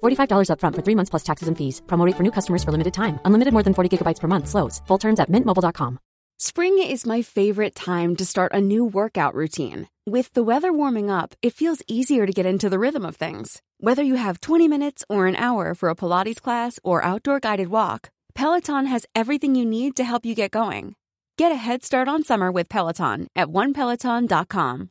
$45 upfront for three months plus taxes and fees. Promote for new customers for limited time. Unlimited more than 40 gigabytes per month. Slows. Full terms at mintmobile.com. Spring is my favorite time to start a new workout routine. With the weather warming up, it feels easier to get into the rhythm of things. Whether you have 20 minutes or an hour for a Pilates class or outdoor guided walk, Peloton has everything you need to help you get going. Get a head start on summer with Peloton at onepeloton.com.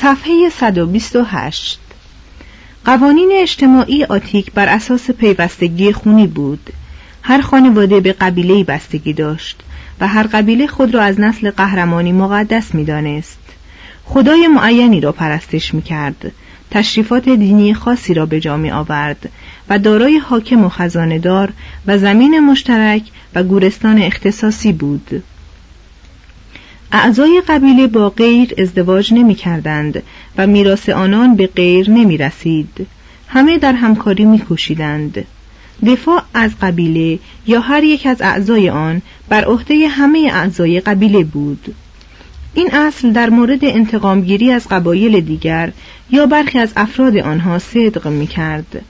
صفحه 128 قوانین اجتماعی آتیک بر اساس پیوستگی خونی بود. هر خانواده به قبیله بستگی داشت و هر قبیله خود را از نسل قهرمانی مقدس می‌دانست. خدای معینی را پرستش می کرد تشریفات دینی خاصی را به جا آورد و دارای حاکم و خزاندار و زمین مشترک و گورستان اختصاصی بود. اعضای قبیله با غیر ازدواج نمی کردند و میراث آنان به غیر نمی رسید. همه در همکاری می کوشیدند. دفاع از قبیله یا هر یک از اعضای آن بر عهده همه اعضای قبیله بود. این اصل در مورد انتقامگیری از قبایل دیگر یا برخی از افراد آنها صدق می کرد.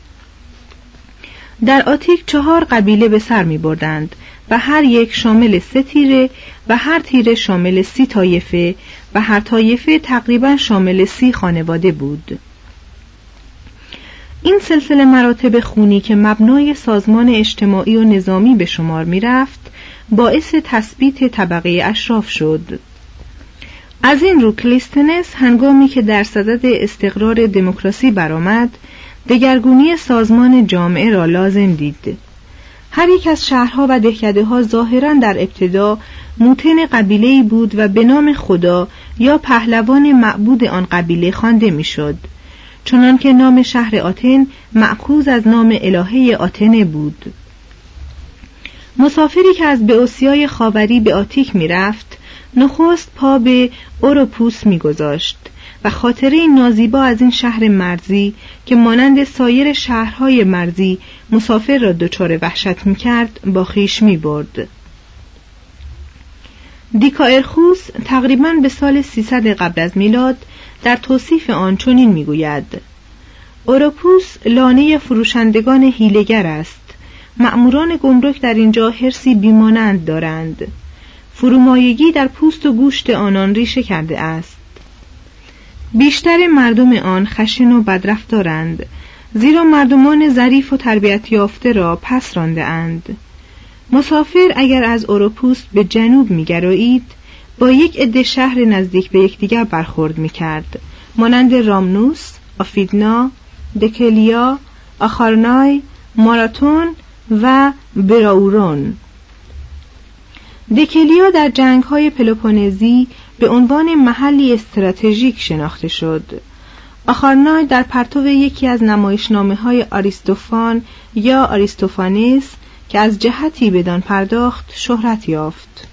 در آتیک چهار قبیله به سر می بردند و هر یک شامل سه تیره و هر تیره شامل سی طایفه و هر طایفه تقریبا شامل سی خانواده بود. این سلسله مراتب خونی که مبنای سازمان اجتماعی و نظامی به شمار می رفت باعث تثبیت طبقه اشراف شد. از این رو کلیستنس هنگامی که در صدد استقرار دموکراسی برآمد دگرگونی سازمان جامعه را لازم دید. هر یک از شهرها و دهکده ها ظاهرا در ابتدا موتن قبیله بود و به نام خدا یا پهلوان معبود آن قبیله خوانده می‌شد. چنانکه نام شهر آتن معکوز از نام الهه آتنه بود. مسافری که از بئوسیای خاوری به آتیک می‌رفت نخست پا به اوروپوس میگذاشت. و خاطره نازیبا از این شهر مرزی که مانند سایر شهرهای مرزی مسافر را دچار وحشت می‌کرد با خیش می برد. دیکا ارخوس تقریبا به سال 300 قبل از میلاد در توصیف آن چنین می‌گوید. اوروپوس لانه فروشندگان هیلگر است. مأموران گمرک در اینجا هرسی بیمانند دارند. فرومایگی در پوست و گوشت آنان ریشه کرده است. بیشتر مردم آن خشن و بدرفتارند زیرا مردمان ظریف و تربیت یافته را پس رانده اند مسافر اگر از اوروپوس به جنوب میگرایید با یک عده شهر نزدیک به یکدیگر برخورد می‌کرد. مانند رامنوس، آفیدنا، دکلیا، آخارنای، ماراتون و براورون. دکلیا در جنگ های پلوپونزی به عنوان محلی استراتژیک شناخته شد. آخارنای در پرتو یکی از نمایشنامه های آریستوفان یا آریستوفانیس که از جهتی بدان پرداخت شهرت یافت.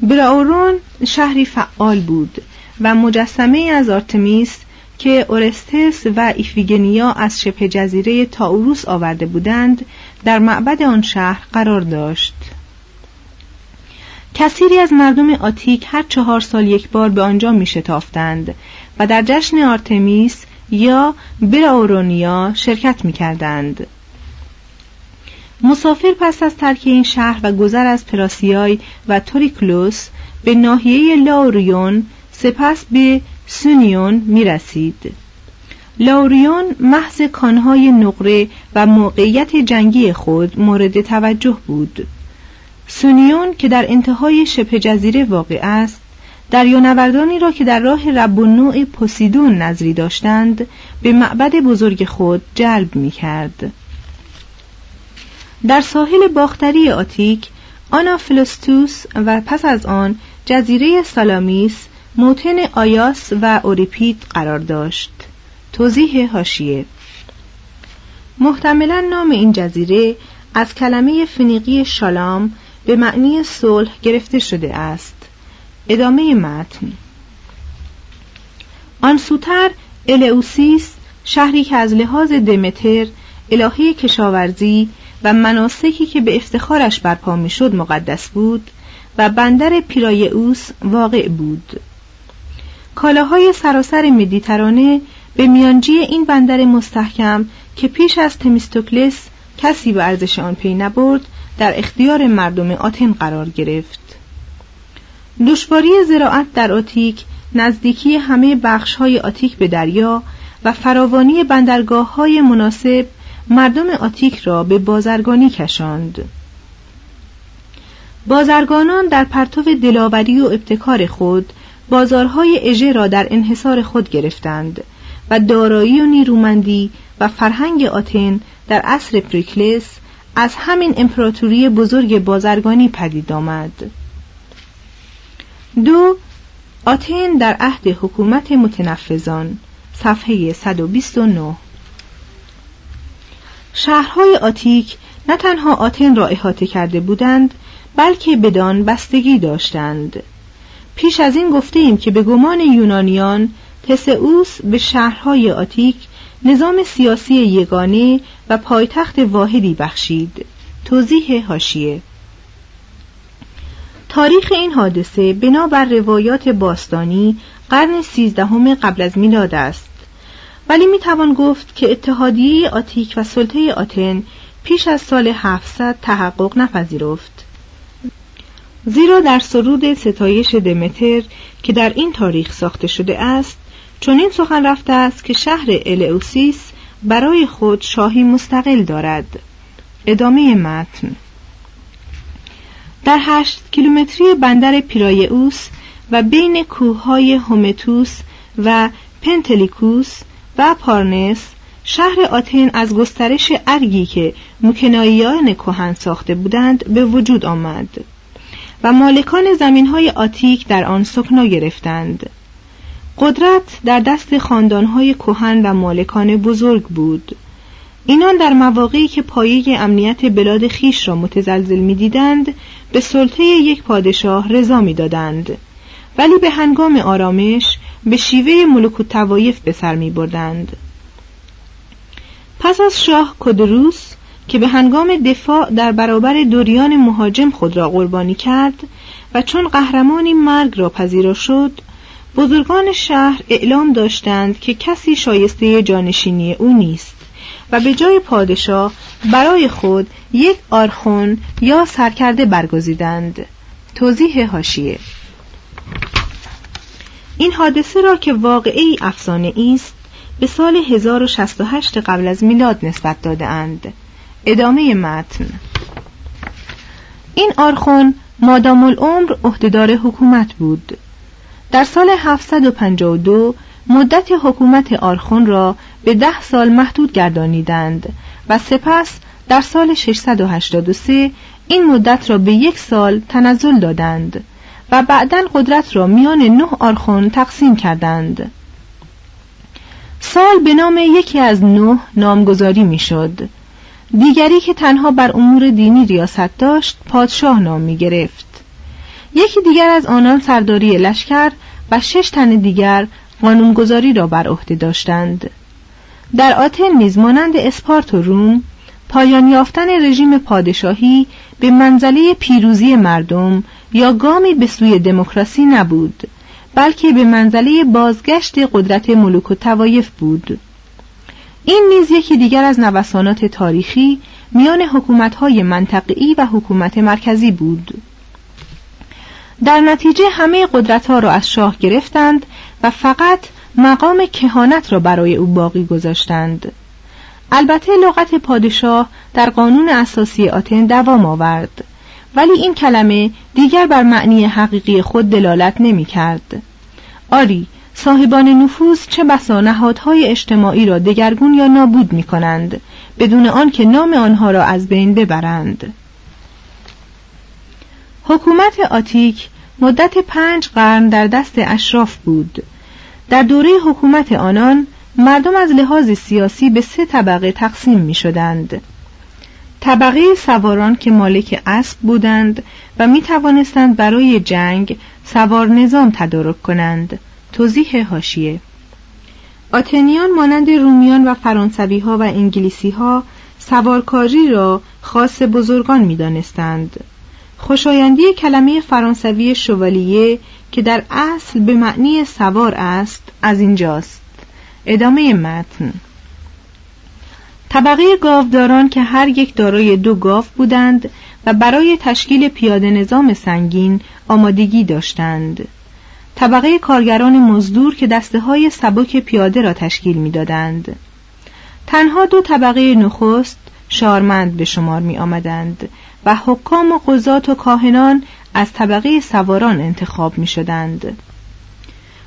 براورون شهری فعال بود و مجسمه از آرتمیس که اورستس و ایفیگنیا از شبه جزیره تاوروس آورده بودند در معبد آن شهر قرار داشت. کثیری از مردم آتیک هر چهار سال یک بار به آنجا می شتافتند و در جشن آرتمیس یا براورونیا شرکت می کردند. مسافر پس از ترک این شهر و گذر از پراسیای و توریکلوس به ناحیه لاوریون سپس به سونیون می رسید. لاوریون محض کانهای نقره و موقعیت جنگی خود مورد توجه بود. سونیون که در انتهای شبه جزیره واقع است دریانوردانی را که در راه رب و نوع پوسیدون نظری داشتند به معبد بزرگ خود جلب می کرد. در ساحل باختری آتیک آنافلوستوس و پس از آن جزیره سالامیس موتن آیاس و اوریپید قرار داشت توضیح هاشیه محتملا نام این جزیره از کلمه فنیقی شالام به معنی صلح گرفته شده است. ادامه متن. آن سوتر الئوسیس شهری که از لحاظ دمتر الهه کشاورزی و مناسکی که به افتخارش برپا می‌شد مقدس بود و بندر پیرایئوس واقع بود. کالاهای سراسر مدیترانه به میانجی این بندر مستحکم که پیش از تمیستوکلس کسی به ارزش آن پی نبرد در اختیار مردم آتن قرار گرفت. دشواری زراعت در آتیک نزدیکی همه بخش های آتیک به دریا و فراوانی بندرگاه های مناسب مردم آتیک را به بازرگانی کشاند. بازرگانان در پرتو دلاوری و ابتکار خود بازارهای اژه را در انحصار خود گرفتند و دارایی و نیرومندی و فرهنگ آتن در عصر پریکلس از همین امپراتوری بزرگ بازرگانی پدید آمد. دو آتن در عهد حکومت متنفذان صفحه 129 شهرهای آتیک نه تنها آتن را احاطه کرده بودند بلکه بدان بستگی داشتند. پیش از این گفته ایم که به گمان یونانیان تسئوس به شهرهای آتیک نظام سیاسی یگانه و پایتخت واحدی بخشید. توضیح هاشیه تاریخ این حادثه بنابر روایات باستانی قرن سیزدهم قبل از میلاد است. ولی می‌توان گفت که اتحادیه آتیک و سلطه آتن پیش از سال 700 تحقق نپذیرفت. زیرا در سرود ستایش دمتر که در این تاریخ ساخته شده است چون این سخن رفته است که شهر الئوسیس برای خود شاهی مستقل دارد. ادامه متن. در هشت کیلومتری بندر پیرایئوس و بین کوههای هومتوس و پنتلیکوس و پارنس شهر آتن از گسترش ارگی که مکناییان کهن ساخته بودند به وجود آمد و مالکان زمین های آتیک در آن سکنا گرفتند. قدرت در دست خاندانهای کهن و مالکان بزرگ بود اینان در مواقعی که پایه امنیت بلاد خیش را متزلزل می‌دیدند به سلطه یک پادشاه رضا می‌دادند ولی به هنگام آرامش به شیوه ملوک و توایف به سر می بردند. پس از شاه کدروس که به هنگام دفاع در برابر دوریان مهاجم خود را قربانی کرد و چون قهرمانی مرگ را پذیرا شد بزرگان شهر اعلام داشتند که کسی شایسته جانشینی او نیست و به جای پادشاه برای خود یک آرخون یا سرکرده برگزیدند. توضیح هاشیه این حادثه را که واقعی افسانه است به سال 1068 قبل از میلاد نسبت داده اند. ادامه متن. این آرخون مادام العمر عهدهدار حکومت بود. در سال 752 مدت حکومت آرخون را به ده سال محدود گردانیدند و سپس در سال 683 این مدت را به یک سال تنزل دادند و بعدا قدرت را میان نه آرخون تقسیم کردند. سال به نام یکی از نه نامگذاری می‌شد. دیگری که تنها بر امور دینی ریاست داشت پادشاه نام می گرفت یکی دیگر از آنان سرداری لشکر و شش تن دیگر قانونگذاری را بر عهده داشتند. در آتن نیز مانند اسپارت و روم پایان یافتن رژیم پادشاهی به منزله پیروزی مردم یا گامی به سوی دموکراسی نبود بلکه به منزله بازگشت قدرت ملوک و توایف بود. این نیز یکی دیگر از نوسانات تاریخی میان حکومت‌های منطقه‌ای و حکومت مرکزی بود. در نتیجه همه قدرتها را از شاه گرفتند و فقط مقام کهانت را برای او باقی گذاشتند البته لغت پادشاه در قانون اساسی آتن دوام آورد ولی این کلمه دیگر بر معنی حقیقی خود دلالت نمی کرد. آری صاحبان نفوذ چه بسا نهادهای اجتماعی را دگرگون یا نابود می کنند بدون آنکه نام آنها را از بین ببرند حکومت آتیک مدت پنج قرن در دست اشراف بود. در دوره حکومت آنان مردم از لحاظ سیاسی به سه طبقه تقسیم می شدند طبقه سواران که مالک اسب بودند و می توانستند برای جنگ سوار نظام تدارک کنند. توضیح هاشیه آتنیان مانند رومیان و فرانسوی ها و انگلیسی ها سوارکاری را خاص بزرگان می دانستند. خوشایندی کلمه فرانسوی شوالیه که در اصل به معنی سوار است از اینجاست. ادامه متن. طبقه گاوداران که هر یک دارای دو گاو بودند و برای تشکیل پیاده نظام سنگین آمادگی داشتند. طبقه کارگران مزدور که دسته های سبک پیاده را تشکیل می‌دادند. تنها دو طبقه نخست شارمند به شمار می آمدند و حکام و قضات و کاهنان از طبقه سواران انتخاب می شدند.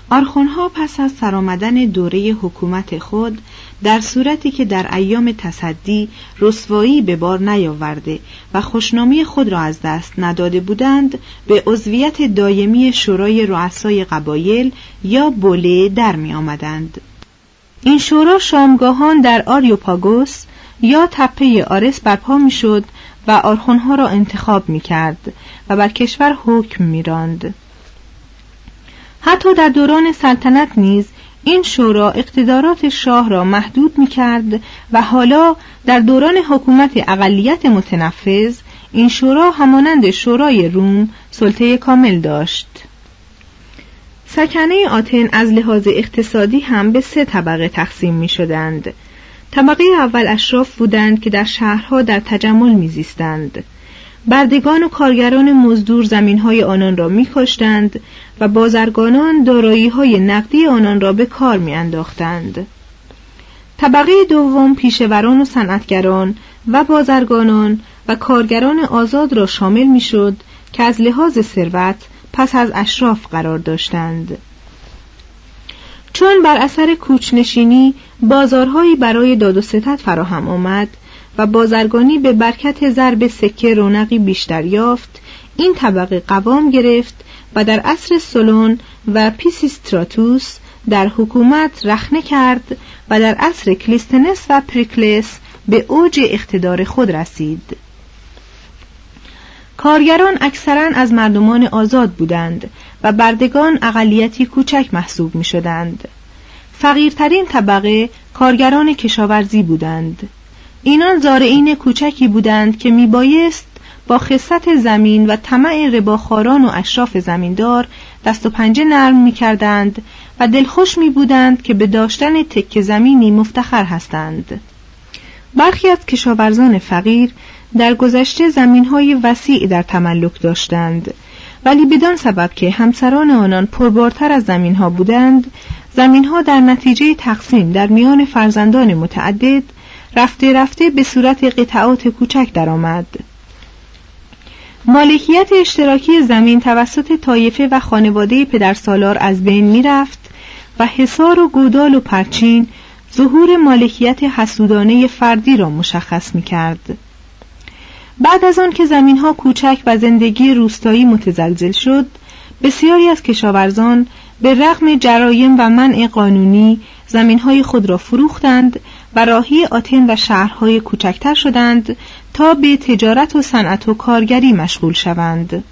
آرخونها پس از سرآمدن دوره حکومت خود در صورتی که در ایام تصدی رسوایی به بار نیاورده و خوشنامی خود را از دست نداده بودند به عضویت دایمی شورای رؤسای قبایل یا بوله در می آمدند. این شورا شامگاهان در آریوپاگوس یا تپه آرس برپا می شد و آرخونها را انتخاب می کرد و بر کشور حکم می راند. حتی در دوران سلطنت نیز این شورا اقتدارات شاه را محدود می کرد و حالا در دوران حکومت اقلیت متنفذ این شورا همانند شورای روم سلطه کامل داشت سکنه آتن از لحاظ اقتصادی هم به سه طبقه تقسیم می شدند طبقه اول اشراف بودند که در شهرها در تجمل میزیستند. بردگان و کارگران مزدور زمینهای آنان را میکشتند و بازرگانان های نقدی آنان را به کار میانداختند. طبقه دوم پیشوران و صنعتگران و بازرگانان و کارگران آزاد را شامل می‌شد که از لحاظ ثروت پس از اشراف قرار داشتند. چون بر اثر کوچنشینی بازارهایی برای داد و ستد فراهم آمد و بازرگانی به برکت ضرب سکه رونقی بیشتر یافت این طبقه قوام گرفت و در عصر سولون و پیسیستراتوس در حکومت رخنه کرد و در عصر کلیستنس و پریکلس به اوج اقتدار خود رسید کارگران اکثرا از مردمان آزاد بودند و بردگان اقلیتی کوچک محسوب می شدند. فقیرترین طبقه کارگران کشاورزی بودند. اینان زارعین کوچکی بودند که می بایست با خصت زمین و طمع رباخاران و اشراف زمیندار دست و پنجه نرم می کردند و دلخوش می بودند که به داشتن تک زمینی مفتخر هستند. برخی از کشاورزان فقیر در گذشته زمینهای وسیع در تملک داشتند ولی بدان سبب که همسران آنان پربارتر از زمینها بودند زمینها در نتیجه تقسیم در میان فرزندان متعدد رفته رفته به صورت قطعات کوچک درآمد. مالکیت اشتراکی زمین توسط طایفه و خانواده پدرسالار از بین می‌رفت و حصار و گودال و پرچین ظهور مالکیت حسودانه فردی را مشخص می کرد. بعد از آن که زمین ها کوچک و زندگی روستایی متزلزل شد بسیاری از کشاورزان به رغم جرایم و منع قانونی زمین های خود را فروختند و راهی آتن و شهرهای کوچکتر شدند تا به تجارت و صنعت و کارگری مشغول شوند.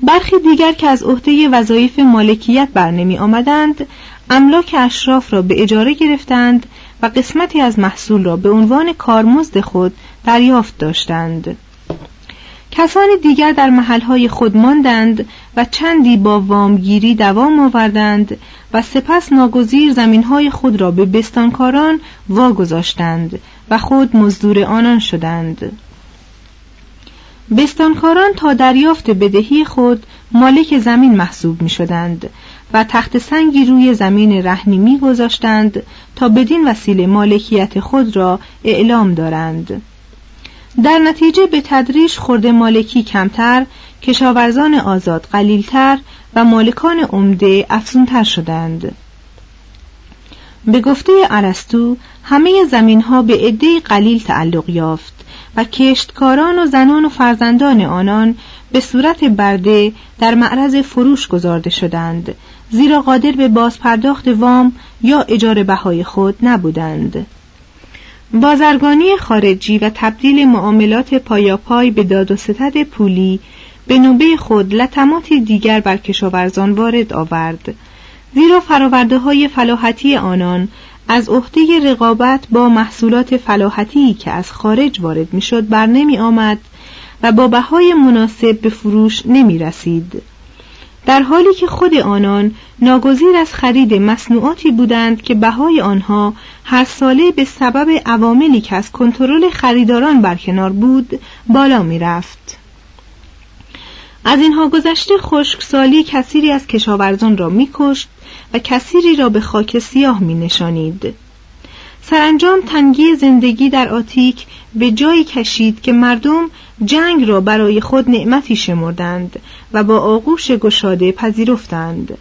برخی دیگر که از عهده وظایف مالکیت بر نمی آمدند املاک اشراف را به اجاره گرفتند و قسمتی از محصول را به عنوان کارمزد خود دریافت داشتند. کسان دیگر در محلهای خود ماندند و چندی با وامگیری دوام آوردند و سپس ناگزیر زمینهای خود را به بستانکاران واگذاشتند و خود مزدور آنان شدند. بستانکاران تا دریافت بدهی خود مالک زمین محسوب می شدند و تخت سنگی روی زمین رهنی می گذاشتند تا بدین وسیله مالکیت خود را اعلام دارند. در نتیجه به تدریج خورد مالکی کمتر کشاورزان آزاد قلیلتر و مالکان عمده افزونتر شدند. به گفته ارسطو همه زمین ها به عده قلیل تعلق یافت و کشتکاران و زنان و فرزندان آنان به صورت برده در معرض فروش گذارده شدند زیرا قادر به بازپرداخت وام یا اجاره بهای خود نبودند. بازرگانی خارجی و تبدیل معاملات پایاپای به داد و ستد پولی به نوبه خود لطماتی دیگر بر کشاورزان وارد آورد زیرا فراورده های فلاحتی آنان از عهده رقابت با محصولات فلاحتی که از خارج وارد می‌شد بر نمی آمد و با بهای مناسب به فروش نمی رسید. در حالی که خود آنان ناگزیر از خرید مصنوعاتی بودند که بهای آنها هر ساله به سبب عواملی که از کنترل خریداران برکنار بود بالا می رفت. از اینها گذشته خشکسالی کثیری از کشاورزان را میکشت و کثیری را به خاک سیاه می نشانید. سرانجام تنگی زندگی در آتیک به جایی کشید که مردم جنگ را برای خود نعمتی شمردند و با آغوش گشاده پذیرفتند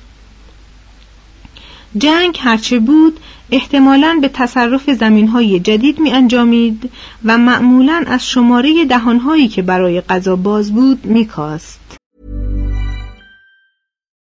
جنگ هرچه بود احتمالاً به تصرف زمینهای جدید می انجامید و معمولاً از شماره دهانهایی که برای غذا باز بود می کاست.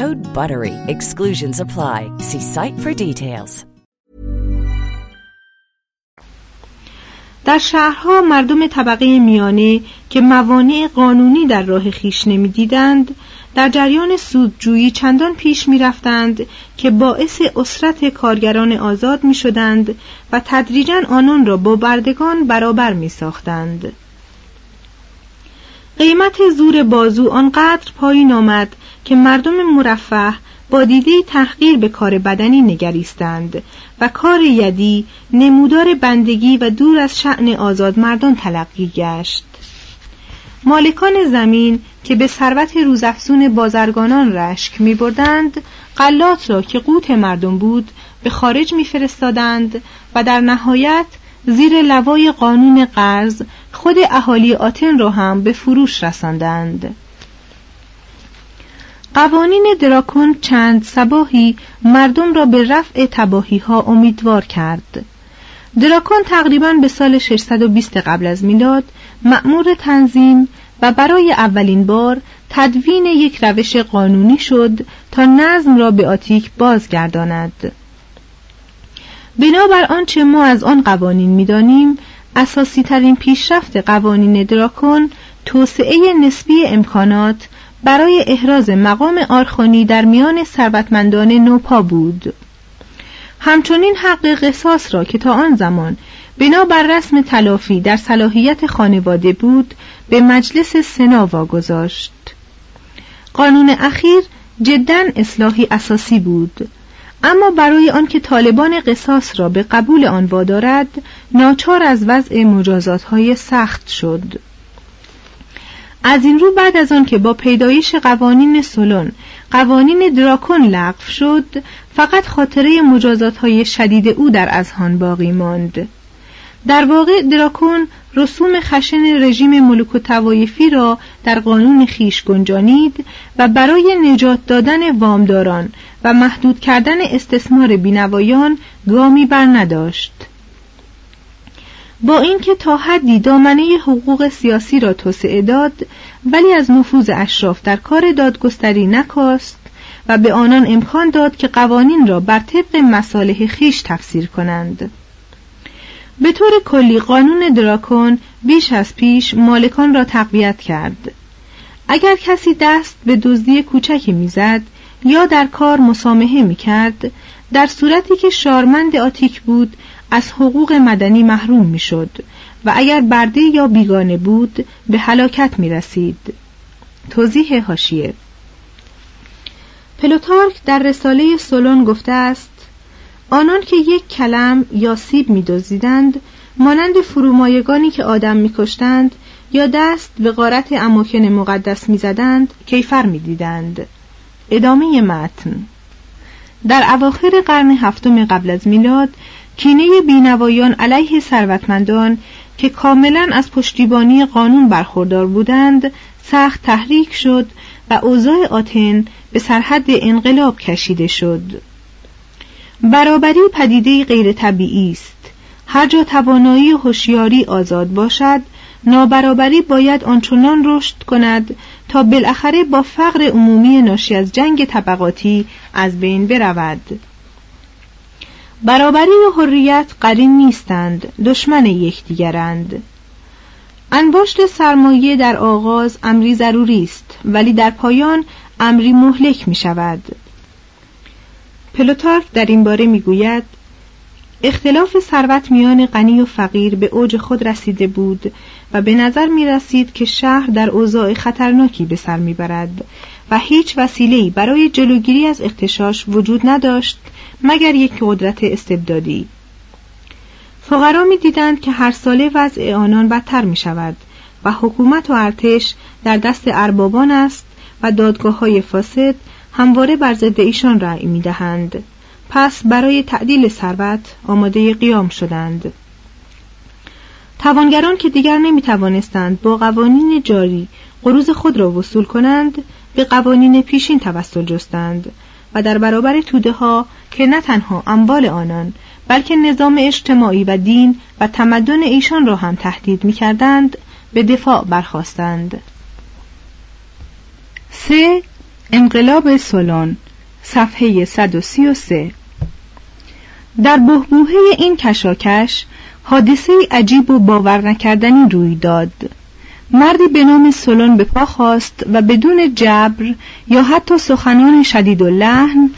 Code BUTTERY. Exclusions apply. See site for details. در شهرها مردم طبقه میانه که موانع قانونی در راه خیش نمی‌دیدند در جریان سودجویی چندان پیش می رفتند که باعث اسرت کارگران آزاد می شدند و تدریجا آنان را با بردگان برابر می ساختند. قیمت زور بازو آنقدر پایین آمد که مردم مرفه با دیده تحقیر به کار بدنی نگریستند و کار یدی نمودار بندگی و دور از شعن آزاد مردان تلقی گشت. مالکان زمین که به ثروت روزافزون بازرگانان رشک می بردند قلات را که قوت مردم بود به خارج می فرستادند و در نهایت زیر لوای قانون قرض خود اهالی آتن را هم به فروش رساندند. قوانین دراکون چند سباهی مردم را به رفع تباهی ها امیدوار کرد. دراکون تقریبا به سال 620 قبل از میلاد مأمور تنظیم و برای اولین بار تدوین یک روش قانونی شد تا نظم را به آتیک بازگرداند. بنابر آنچه ما از آن قوانین می‌دانیم اساسی ترین پیشرفت قوانین دراکون توسعه نسبی امکانات برای احراز مقام آرخانی در میان ثروتمندان نوپا بود. همچنین حق قصاص را که تا آن زمان بنابر رسم تلافی در صلاحیت خانواده بود به مجلس سنا واگذاشت. قانون اخیر جدا اصلاحی اساسی بود. اما برای آنکه طالبان قصاص را به قبول آن وادارد ناچار از وضع مجازات های سخت شد. از این رو بعد از آن که با پیدایش قوانین سلون قوانین دراکون لغو شد فقط خاطره مجازات های شدید او در اذهان باقی ماند در واقع دراکون رسوم خشن رژیم ملوک و توایفی را در قانون خیش گنجانید و برای نجات دادن وامداران و محدود کردن استثمار بینوایان گامی بر نداشت. با اینکه تا حدی دامنه حقوق سیاسی را توسعه داد ولی از نفوذ اشراف در کار دادگستری نکاست و به آنان امکان داد که قوانین را بر طبق مصالح خیش تفسیر کنند. به طور کلی قانون دراکون بیش از پیش مالکان را تقویت کرد. اگر کسی دست به دزدی کوچکی می‌زد یا در کار مسامحه می‌کرد در صورتی که شارمند آتیک بود از حقوق مدنی محروم می‌شد و اگر برده یا بیگانه بود به هلاکت می رسید. توضیح هاشیه پلوتارک در رساله سولون گفته است آنان که یک کلم یا سیب میدزدیدند مانند فرومایگانی که آدم میکشتند یا دست به غارت اماکن مقدس می‌زدند کیفر می‌دیدند. ادامه متن. در اواخر قرن هفتم قبل از میلاد کینه بینوایان علیه ثروتمندان که کاملا از پشتیبانی قانون برخوردار بودند سخت تحریک شد و اوضاع آتن به سرحد انقلاب کشیده شد. برابری پدیده غیر طبیعی است. هر جا توانایی و هوشیاری آزاد باشد نابرابری باید آنچنان رشد کند تا بالاخره با فقر عمومی ناشی از جنگ طبقاتی از بین برود. برابری و حریت قرین نیستند دشمن یکدیگرند. انباشت سرمایه در آغاز امری ضروری است ولی در پایان امری مهلک می شود پلوتارک در این باره می گوید اختلاف ثروت میان غنی و فقیر به اوج خود رسیده بود و به نظر می رسید که شهر در اوضاع خطرناکی به سر می برد هیچ وسیله‌ای برای جلوگیری از اختشاش وجود نداشت مگر یک قدرت استبدادی فقرا می دیدند که هر ساله وضع آنان بدتر می شود و حکومت و ارتش در دست اربابان است و دادگاه های فاسد همواره بر ضد ایشان رأی می دهند. پس برای تعدیل ثروت آماده قیام شدند توانگران که دیگر نمی توانستند با قوانین جاری قروز خود را وصول کنند به قوانین پیشین توسل جستند و در برابر توده ها که نه تنها اموال آنان بلکه نظام اجتماعی و دین و تمدن ایشان را هم تهدید می کردند به دفاع برخواستند. سه انقلاب سولون صفحه 133 در بهبوهه این کشاکش حادثه عجیب و باور نکردنی روی داد مردی به نام سولون به پا خواست و بدون جبر یا حتی سخنان شدید و لحن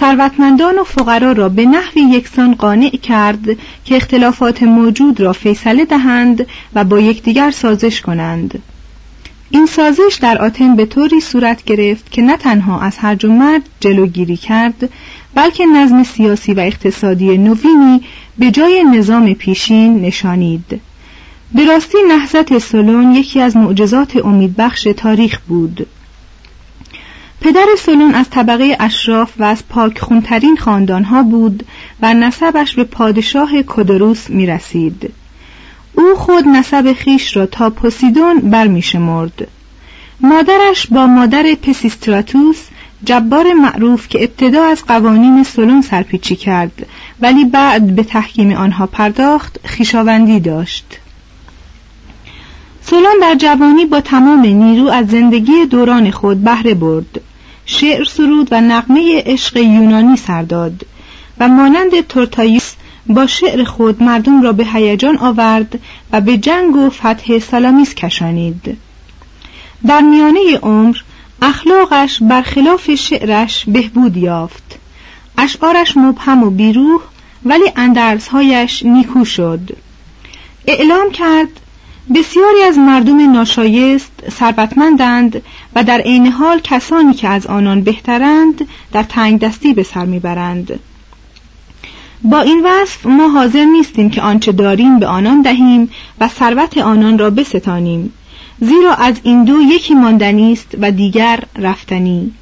ثروتمندان و فقرا را به نحوی یکسان قانع کرد که اختلافات موجود را فیصله دهند و با یکدیگر سازش کنند. این سازش در آتن به طوری صورت گرفت که نه تنها از هرج و مرد جلوگیری کرد بلکه نظم سیاسی و اقتصادی نوینی به جای نظام پیشین نشانید. به راستی نهضت سلون یکی از معجزات امیدبخش تاریخ بود پدر سلون از طبقه اشراف و از پاک خونترین خاندانها بود و نسبش به پادشاه کدروس می رسید. او خود نسب خیش را تا پوسیدون برمیشمرد. مادرش با مادر پسیستراتوس جبار معروف که ابتدا از قوانین سلون سرپیچی کرد ولی بعد به تحکیم آنها پرداخت خیشاوندی داشت سلون در جوانی با تمام نیرو از زندگی دوران خود بهره برد. شعر سرود و نقمه عشق یونانی سرداد و مانند تورتایوس با شعر خود مردم را به هیجان آورد و به جنگ و فتح سلامیس کشانید. در میانه عمر اخلاقش برخلاف شعرش بهبود یافت. اشعارش مبهم و بیروح ولی اندرزهایش نیکو شد. اعلام کرد بسیاری از مردم ناشایست ثروتمندند و در عین حال کسانی که از آنان بهترند در تنگ دستی به سر می‌برند. با این وصف ما حاضر نیستیم که آنچه داریم به آنان دهیم و ثروت آنان را بستانیم زیرا از این دو یکی ماندنی است و دیگر رفتنی.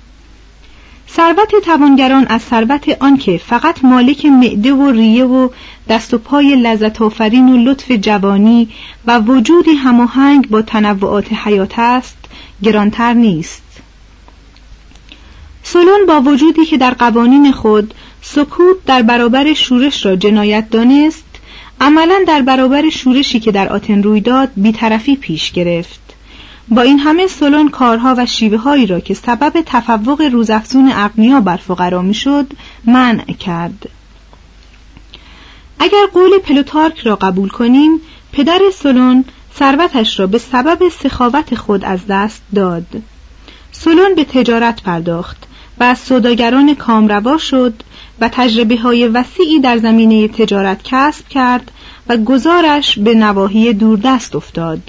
ثروت توانگران از ثروت آنکه فقط مالک معده و ریه و دست و پای لذت آفرین و لطف جوانی و وجودی هماهنگ با تنوعات حیات است گرانتر نیست. سلون با وجودی که در قوانین خود سکوت در برابر شورش را جنایت دانست عملا در برابر شورشی که در آتن روی داد بیطرفی پیش گرفت. با این همه سلون کارها و شیوه هایی را که سبب تفوق روزافزون اغنیا بر فقرا می‌شد منع کرد. اگر قول پلوتارک را قبول کنیم پدر سلون ثروتش را به سبب سخاوت خود از دست داد. سلون به تجارت پرداخت و از سوداگران کامروا شد و تجربه های وسیعی در زمینه تجارت کسب کرد و گزارش به نواحی دوردست افتاد.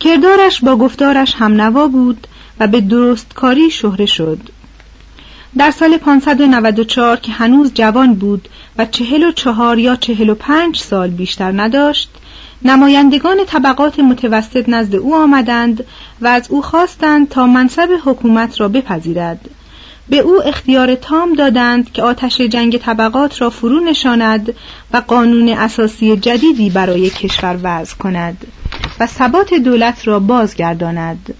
کردارش با گفتارش هم نوا بود و به درستکاری شهره شد. در سال 594 که هنوز جوان بود و چهل و چهار یا چهل و پنج سال بیشتر نداشت نمایندگان طبقات متوسط نزد او آمدند و از او خواستند تا منصب حکومت را بپذیرد. به او اختیار تام دادند که آتش جنگ طبقات را فرو نشاند و قانون اساسی جدیدی برای کشور وضع کند. و ثبات دولت را بازگرداند.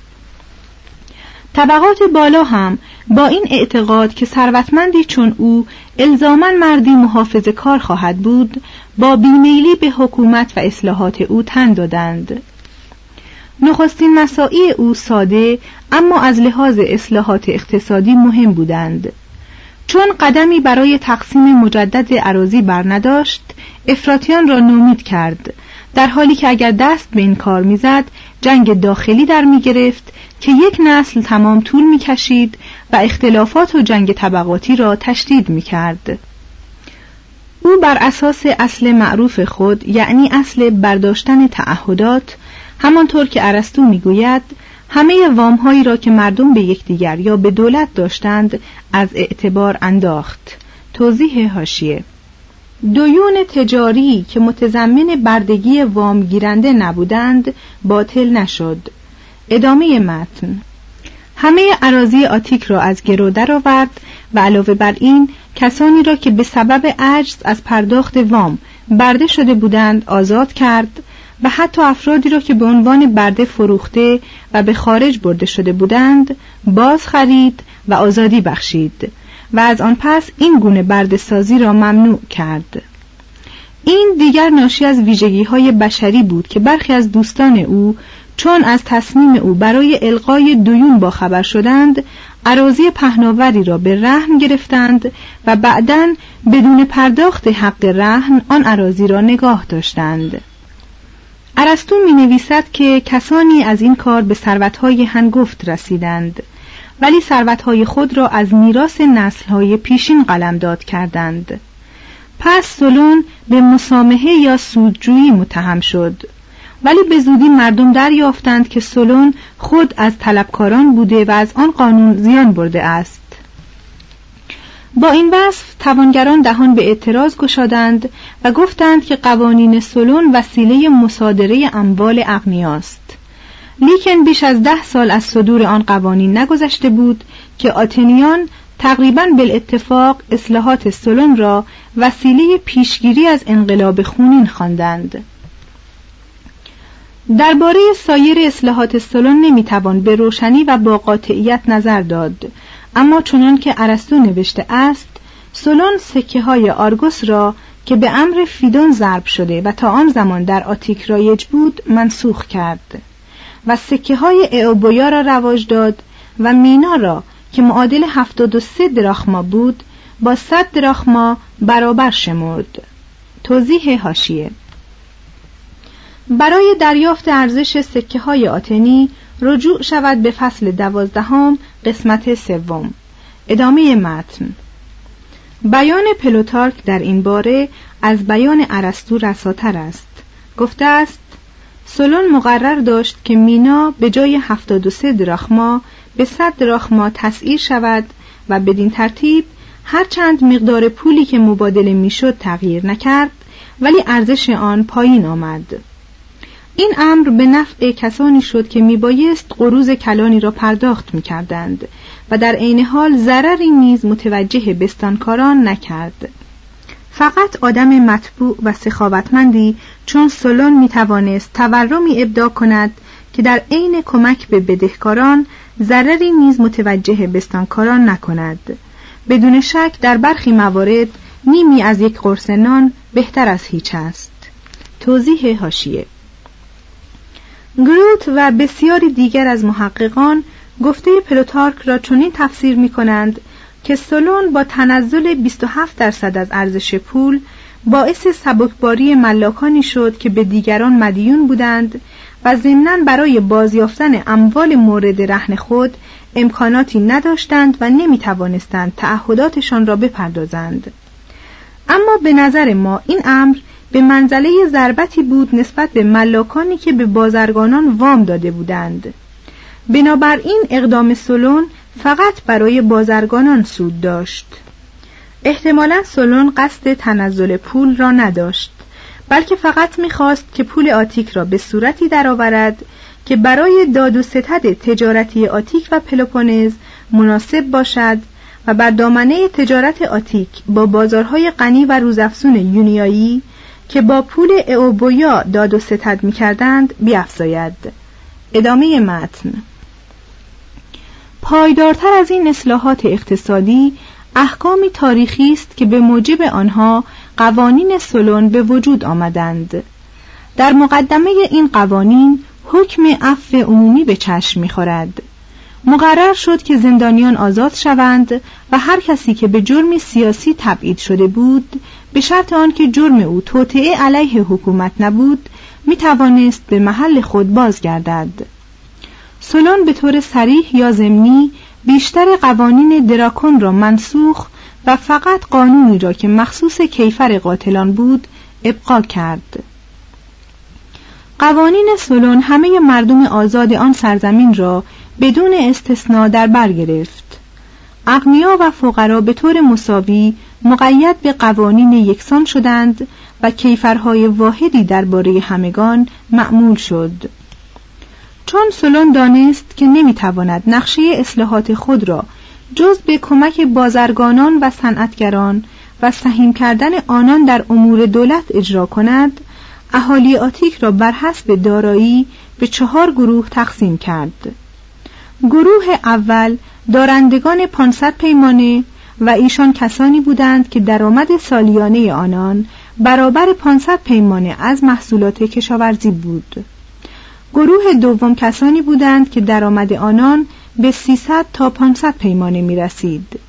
طبقات بالا هم با این اعتقاد که ثروتمندی چون او الزاما مردی محافظ کار خواهد بود با بیمیلی به حکومت و اصلاحات او تن دادند. نخستین مساعی او ساده اما از لحاظ اصلاحات اقتصادی مهم بودند. چون قدمی برای تقسیم مجدد عراضی برنداشت افراتیان را نومید کرد در حالی که اگر دست به این کار می‌زد جنگ داخلی در می گرفت که یک نسل تمام طول می کشید و اختلافات و جنگ طبقاتی را تشدید می کرد. او بر اساس اصل معروف خود یعنی اصل برداشتن تعهدات همانطور که ارسطو می‌گوید همه وامهایی را که مردم به یکدیگر یا به دولت داشتند از اعتبار انداخت توضیح هاشیه دویون تجاری که متضمن بردگی وام گیرنده نبودند باطل نشد. ادامه متن. همه عراضی آتیک را از گرو درآورد و علاوه بر این کسانی را که به سبب عجز از پرداخت وام برده شده بودند آزاد کرد و حتی افرادی را که به عنوان برده فروخته و به خارج برده شده بودند باز خرید و آزادی بخشید. و از آن پس این گونه برده سازی را ممنوع کرد. این دیگر ناشی از ویژگی های بشری بود که برخی از دوستان او چون از تصمیم او برای القای دویون با خبر شدند عراضی پهناوری را به رهن گرفتند و بعدا بدون پرداخت حق رهن آن عراضی را نگاه داشتند. ارسطو می نویسد که کسانی از این کار به ثروتهای هنگفت رسیدند. ولی ثروتهای خود را از میراث نسلهای پیشین قلمداد کردند. پس سلون به مسامحه یا سودجویی متهم شد. ولی به زودی مردم دریافتند که سلون خود از طلبکاران بوده و از آن قانون زیان برده است. با این وصف توانگران دهان به اعتراض گشادند و گفتند که قوانین سلون وسیله مصادره اموال اغنیاست. لیکن بیش از ده سال از صدور آن قوانین نگذشته بود که آتنیان تقریبا بالاتفاق اصلاحات سلون را وسیله پیشگیری از انقلاب خونین خواندند. درباره سایر اصلاحات سلون نمی‌توان به روشنی و با قاطعیت نظر داد اما چنان که ارسطو نوشته است سلون سکه های آرگوس را که به امر فیدون ضرب شده و تا آن زمان در آتیک رایج بود منسوخ کرد و سکه های اعوبویا را رواج داد و مینا را که معادل هفتاد و سه دراخما بود با صد دراخما برابر شمرد. توضیح هاشیه برای دریافت ارزش سکه های آتنی رجوع شود به فصل دوازدهم قسمت سوم. ادامه متن. بیان پلوتارک در این باره از بیان ارسطو رساتر است. گفته است سلون مقرر داشت که مینا به جای 73 دراخما به 100 دراخما تسعیر شود و بدین ترتیب هرچند مقدار پولی که مبادله می‌شد تغییر نکرد ولی ارزش آن پایین آمد. این امر به نفع کسانی شد که میبایست قروز کلانی را پرداخت می‌کردند و در عین حال ضرری نیز متوجه بستانکاران نکرد. فقط آدم مطبوع و سخاوتمندی چون سلون می توانست تورمی ابدا کند که در عین کمک به بدهکاران ضرری نیز متوجه بستانکاران نکند. بدون شک در برخی موارد نیمی از یک قرص نان بهتر از هیچ است. توضیح هاشیه گروت و بسیاری دیگر از محققان گفته پلوتارک را چنین تفسیر می کنند که سلون با تنزل 27 درصد از ارزش پول باعث سبکباری ملاکانی شد که به دیگران مدیون بودند و ضمنا برای بازیافتن اموال مورد رهن خود امکاناتی نداشتند و نمی توانستند تعهداتشان را بپردازند. اما به نظر ما این امر به منزله ضربتی بود نسبت به ملاکانی که به بازرگانان وام داده بودند. بنابراین اقدام سلون فقط برای بازرگانان سود داشت. احتمالا سلون قصد تنزل پول را نداشت بلکه فقط می‌خواست که پول آتیک را به صورتی درآورد که برای داد و ستد تجارتی آتیک و پلوپونز مناسب باشد و بر دامنه تجارت آتیک با بازارهای غنی و روزافزون یونیایی که با پول اوبویا داد و ستد می‌کردند بیافزاید. ادامه متن. پایدارتر از این اصلاحات اقتصادی احکامی تاریخی است که به موجب آنها قوانین سلون به وجود آمدند. در مقدمه این قوانین حکم عفو عمومی به چشم می‌خورد. مقرر شد که زندانیان آزاد شوند و هر کسی که به جرم سیاسی تبعید شده بود به شرط آنکه جرم او توطعه علیه حکومت نبود می توانست به محل خود بازگردد. سلون به طور سریح یا ضمنی بیشتر قوانین دراکون را منسوخ و فقط قانونی را که مخصوص کیفر قاتلان بود ابقا کرد. قوانین سلون همه مردم آزاد آن سرزمین را بدون استثنا در بر گرفت. اغنیا و فقرا به طور مساوی مقید به قوانین یکسان شدند و کیفرهای واحدی درباره همگان معمول شد. چون سلون دانست که نمی‌تواند نقشه اصلاحات خود را جز به کمک بازرگانان و صنعتگران و سهیم کردن آنان در امور دولت اجرا کند اهالی آتیک را بر حسب دارایی به چهار گروه تقسیم کرد. گروه اول دارندگان 500 پیمانه و ایشان کسانی بودند که درآمد سالیانه آنان برابر 500 پیمانه از محصولات کشاورزی بود. گروه دوم کسانی بودند که درآمد آنان به 300 تا 500 پیمانه می رسید.